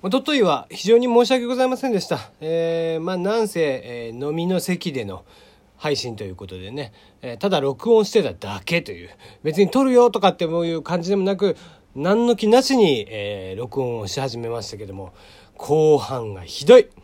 おとといは非常に申し訳ございませんでした。えー、まあ、なんせ、えー、飲みの席での配信ということでね、えー、ただ録音してただけという、別に撮るよとかっていう感じでもなく、何の気なしに、えー、録音をし始めましたけども、後半がひどい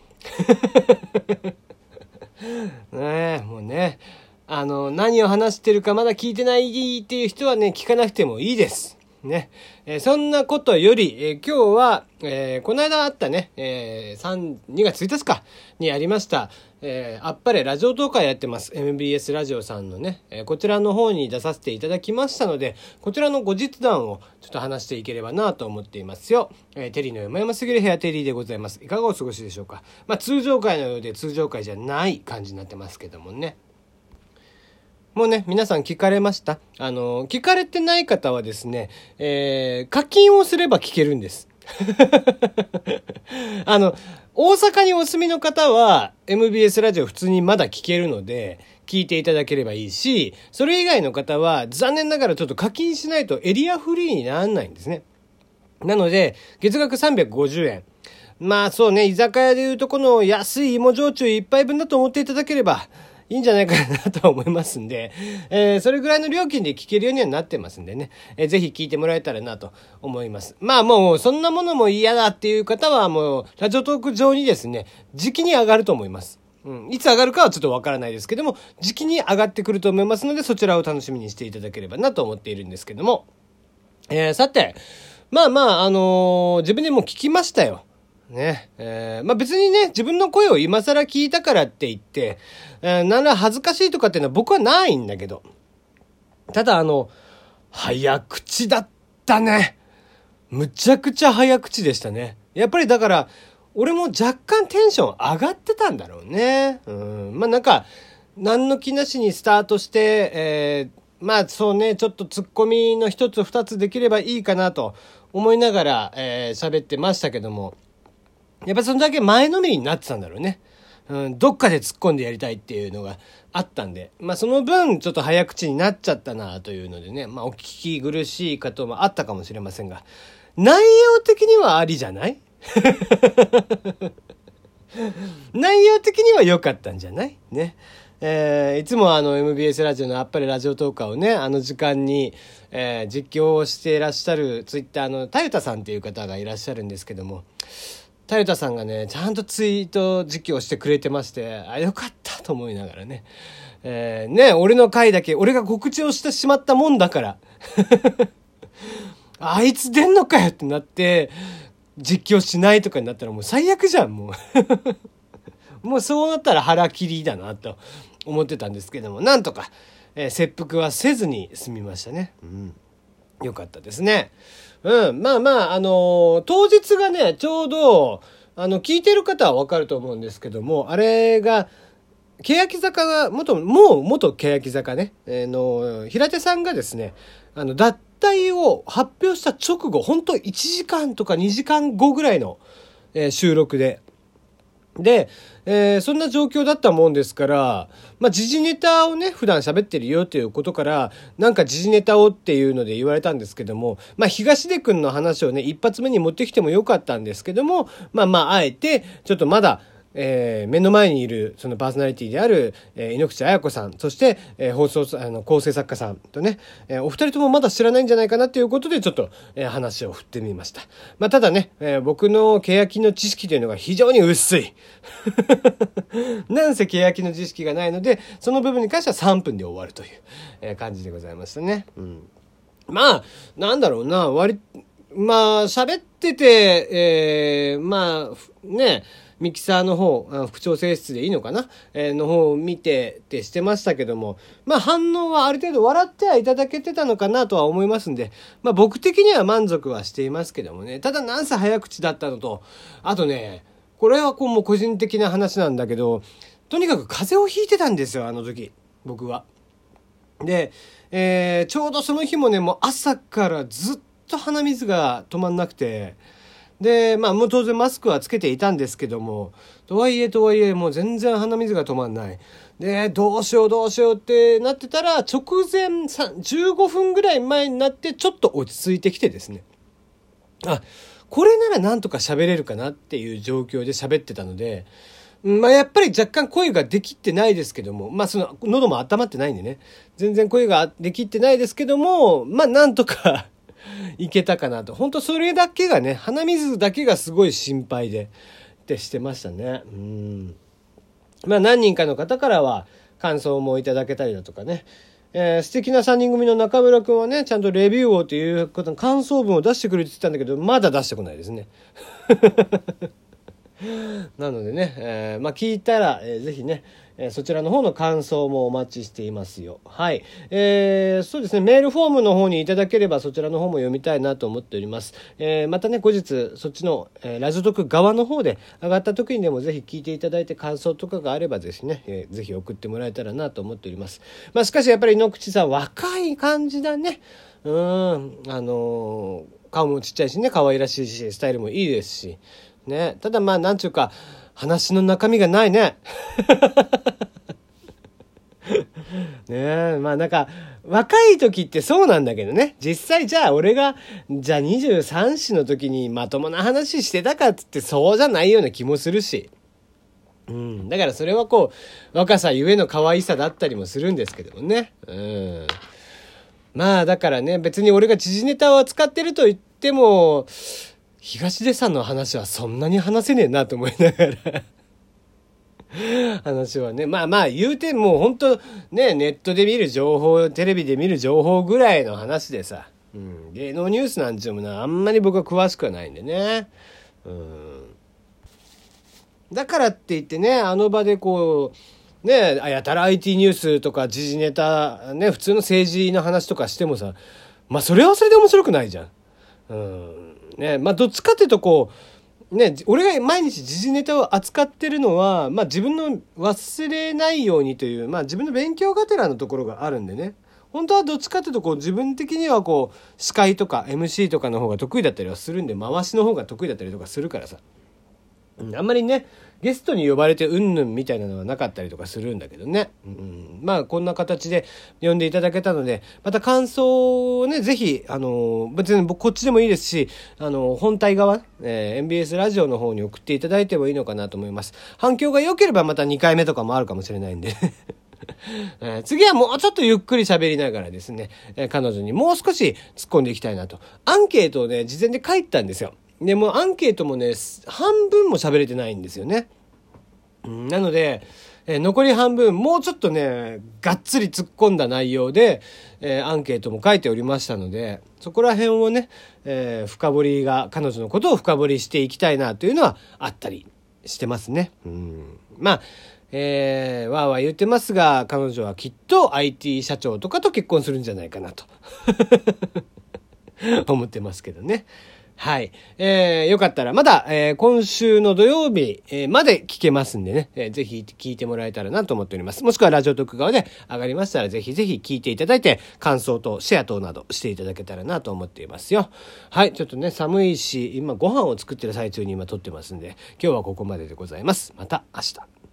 ねえ、もうね、あの、何を話してるかまだ聞いてないっていう人はね、聞かなくてもいいです。ね。えー、そんなことより、えー、今日は、えー、この間あったね、えー、3、2月1日か、にありました、えー、あっぱれラジオ東海やってます。MBS ラジオさんのね、えー、こちらの方に出させていただきましたので、こちらの後日談をちょっと話していければなと思っていますよ。えー、テリーの山々すぎる部屋テリーでございます。いかがお過ごしでしょうか。まあ、通常回のようで通常回じゃない感じになってますけどもね。もうね、皆さん聞かれましたあの、聞かれてない方はですね、えー、課金をすれば聞けるんです。あの、大阪にお住みの方は MBS ラジオ普通にまだ聞けるので、聞いていただければいいし、それ以外の方は残念ながらちょっと課金しないとエリアフリーにならないんですね。なので、月額350円。まあそうね、居酒屋でいうとこの安い芋焼酎一杯分だと思っていただければ、いいんじゃないかなと思いますんで、えー、それぐらいの料金で聞けるようにはなってますんでね、えー、ぜひ聞いてもらえたらなと思います。まあもう、そんなものも嫌だっていう方はもう、ラジオトーク上にですね、時期に上がると思います。うん。いつ上がるかはちょっとわからないですけども、時期に上がってくると思いますので、そちらを楽しみにしていただければなと思っているんですけども。えー、さて、まあまあ、あのー、自分でも聞きましたよ。ね。えー、まあ別にね、自分の声を今更聞いたからって言って、えー、なんら恥ずかしいとかっていうのは僕はないんだけど。ただあの、早口だったね。むちゃくちゃ早口でしたね。やっぱりだから、俺も若干テンション上がってたんだろうね。うん。まあなんか、何の気なしにスタートして、えー、まあそうね、ちょっとツッコミの一つ二つできればいいかなと思いながら、えー、喋ってましたけども、やっぱそのだけ前のめりになってたんだろうね。うん、どっかで突っ込んでやりたいっていうのがあったんで、まあその分ちょっと早口になっちゃったなというのでね、まあお聞き苦しい方もあったかもしれませんが、内容的にはありじゃない？内容的には良かったんじゃない？ね。えー、いつもあの MBS ラジオのあっぱれラジオトーカーをね、あの時間に、えー、実況をしていらっしゃるツイッターのたゆたさんっていう方がいらっしゃるんですけども、たゆたさんがね、ちゃんとツイート実況してくれてまして、あ、よかったと思いながらね。えー、ね、俺の回だけ、俺が告知をしてしまったもんだから。あいつ出んのかよってなって、実況しないとかになったらもう最悪じゃん、もう。もうそうなったら腹切りだなと思ってたんですけども、なんとか、えー、切腹はせずに済みましたね。うん。よかったですね。うん。まあまあ、あのー、当日がね、ちょうど、あの、聞いてる方はわかると思うんですけども、あれが、欅坂が、元、もう元欅坂ね、えー、の、平手さんがですね、あの、脱退を発表した直後、本当1時間とか2時間後ぐらいの、えー、収録で、で、えー、そんな状況だったもんですから、まあ、時事ネタをね、普段喋ってるよということから、なんか時事ネタをっていうので言われたんですけども、まあ、東出くんの話をね、一発目に持ってきてもよかったんですけども、まあまあ、あえて、ちょっとまだ、えー、目の前にいるそのパーソナリティである、えー、井ノ口彩子さん、そして、えー、放送、あの、構成作家さんとね、えー、お二人ともまだ知らないんじゃないかなということで、ちょっと、えー、話を振ってみました。まあ、ただね、えー、僕の欅の知識というのが非常に薄い。なんせ欅の知識がないので、その部分に関しては3分で終わるという、えー、感じでございましたね。うん。まあ、なんだろうな、割、まあ、喋ってて、えー、まあ、ね、ミキサーの方、副調整室でいいのかな、えー、の方を見てってしてましたけども、まあ反応はある程度笑ってはいただけてたのかなとは思いますんで、まあ僕的には満足はしていますけどもね、ただなんせ早口だったのと、あとね、これはこうもう個人的な話なんだけど、とにかく風邪をひいてたんですよ、あの時、僕は。で、えー、ちょうどその日もね、もう朝からずっと鼻水が止まんなくて、で、まあ、もう当然マスクはつけていたんですけども、とはいえとはいえ、もう全然鼻水が止まんない。で、どうしようどうしようってなってたら、直前15分ぐらい前になって、ちょっと落ち着いてきてですね。あ、これならなんとか喋れるかなっていう状況で喋ってたので、まあやっぱり若干声ができてないですけども、まあその喉も温まってないんでね、全然声ができてないですけども、まあなんとかいけたかなと。本当それだけがね、鼻水だけがすごい心配で、ってしてましたね。うん。まあ何人かの方からは感想もいただけたりだとかね。えー、素敵な3人組の中村くんはね、ちゃんとレビューをということ感想文を出してくれって言ったんだけど、まだ出してこないですね。なのでね、えー、まあ聞いたら、えー、ぜひね、え、そちらの方の感想もお待ちしていますよ。はい。えー、そうですね、メールフォームの方にいただければそちらの方も読みたいなと思っております。えー、またね、後日そっちの、えー、ラジオク側の方で上がった時にでもぜひ聞いていただいて感想とかがあればぜひね、えー、ぜひ送ってもらえたらなと思っております。まあしかしやっぱり野口さん若い感じだね。うん、あのー、顔もちっちゃいしね、可愛らしいし、スタイルもいいですし。ね。ただまあ、なんちゅうか、話の中身がないね。ねえ、まあなんか、若い時ってそうなんだけどね。実際じゃあ俺が、じゃあ23歳の時にまともな話してたかっつってそうじゃないような気もするし。うん。だからそれはこう、若さゆえの可愛さだったりもするんですけどもね。うん。まあだからね、別に俺が時事ネタを扱ってると言っても、東出さんの話はそんなに話せねえなと思いながら 話はね。まあまあ言うてもう本当ね、ネットで見る情報、テレビで見る情報ぐらいの話でさ、うん、芸能ニュースなんちゅうものはあんまり僕は詳しくはないんでね。うん。だからって言ってね、あの場でこう、ね、あやたら IT ニュースとか時事ネタ、ね、普通の政治の話とかしてもさ、まあそれはそれで面白くないじゃん。うん。ね、まあどっちかっていうとこう、ね、俺が毎日時事ネタを扱ってるのは、まあ自分の忘れないようにという、まあ自分の勉強がてらのところがあるんでね。本当はどっちかっていうとこう自分的にはこう司会とか MC とかの方が得意だったりはするんで回しの方が得意だったりとかするからさ。あんまりね、ゲストに呼ばれてうんぬんみたいなのはなかったりとかするんだけどね。うん、まあこんな形で呼んでいただけたので、また感想をね、ぜひ、あの、別に僕こっちでもいいですし、あの、本体側、えー、MBS ラジオの方に送っていただいてもいいのかなと思います。反響が良ければまた2回目とかもあるかもしれないんで え、次はもうちょっとゆっくり喋りながらですね、え、彼女にもう少し突っ込んでいきたいなと。アンケートをね、事前で書いたんですよ。で、もアンケートもね、半分も喋れてないんですよね。なので、えー、残り半分、もうちょっとね、がっつり突っ込んだ内容で、えー、アンケートも書いておりましたので、そこら辺をね、えー、深掘りが、彼女のことを深掘りしていきたいなというのはあったりしてますね。うん。まあ、えー、わーわー言ってますが、彼女はきっと IT 社長とかと結婚するんじゃないかなと 思ってますけどね。はい。えー、よかったら、まだ、えー、今週の土曜日、えー、まで聞けますんでね、えー、ぜひ聞いてもらえたらなと思っております。もしくはラジオトーク側で上がりましたら、ぜひぜひ聞いていただいて、感想とシェア等などしていただけたらなと思っていますよ。はい。ちょっとね、寒いし、今ご飯を作ってる最中に今撮ってますんで、今日はここまででございます。また明日。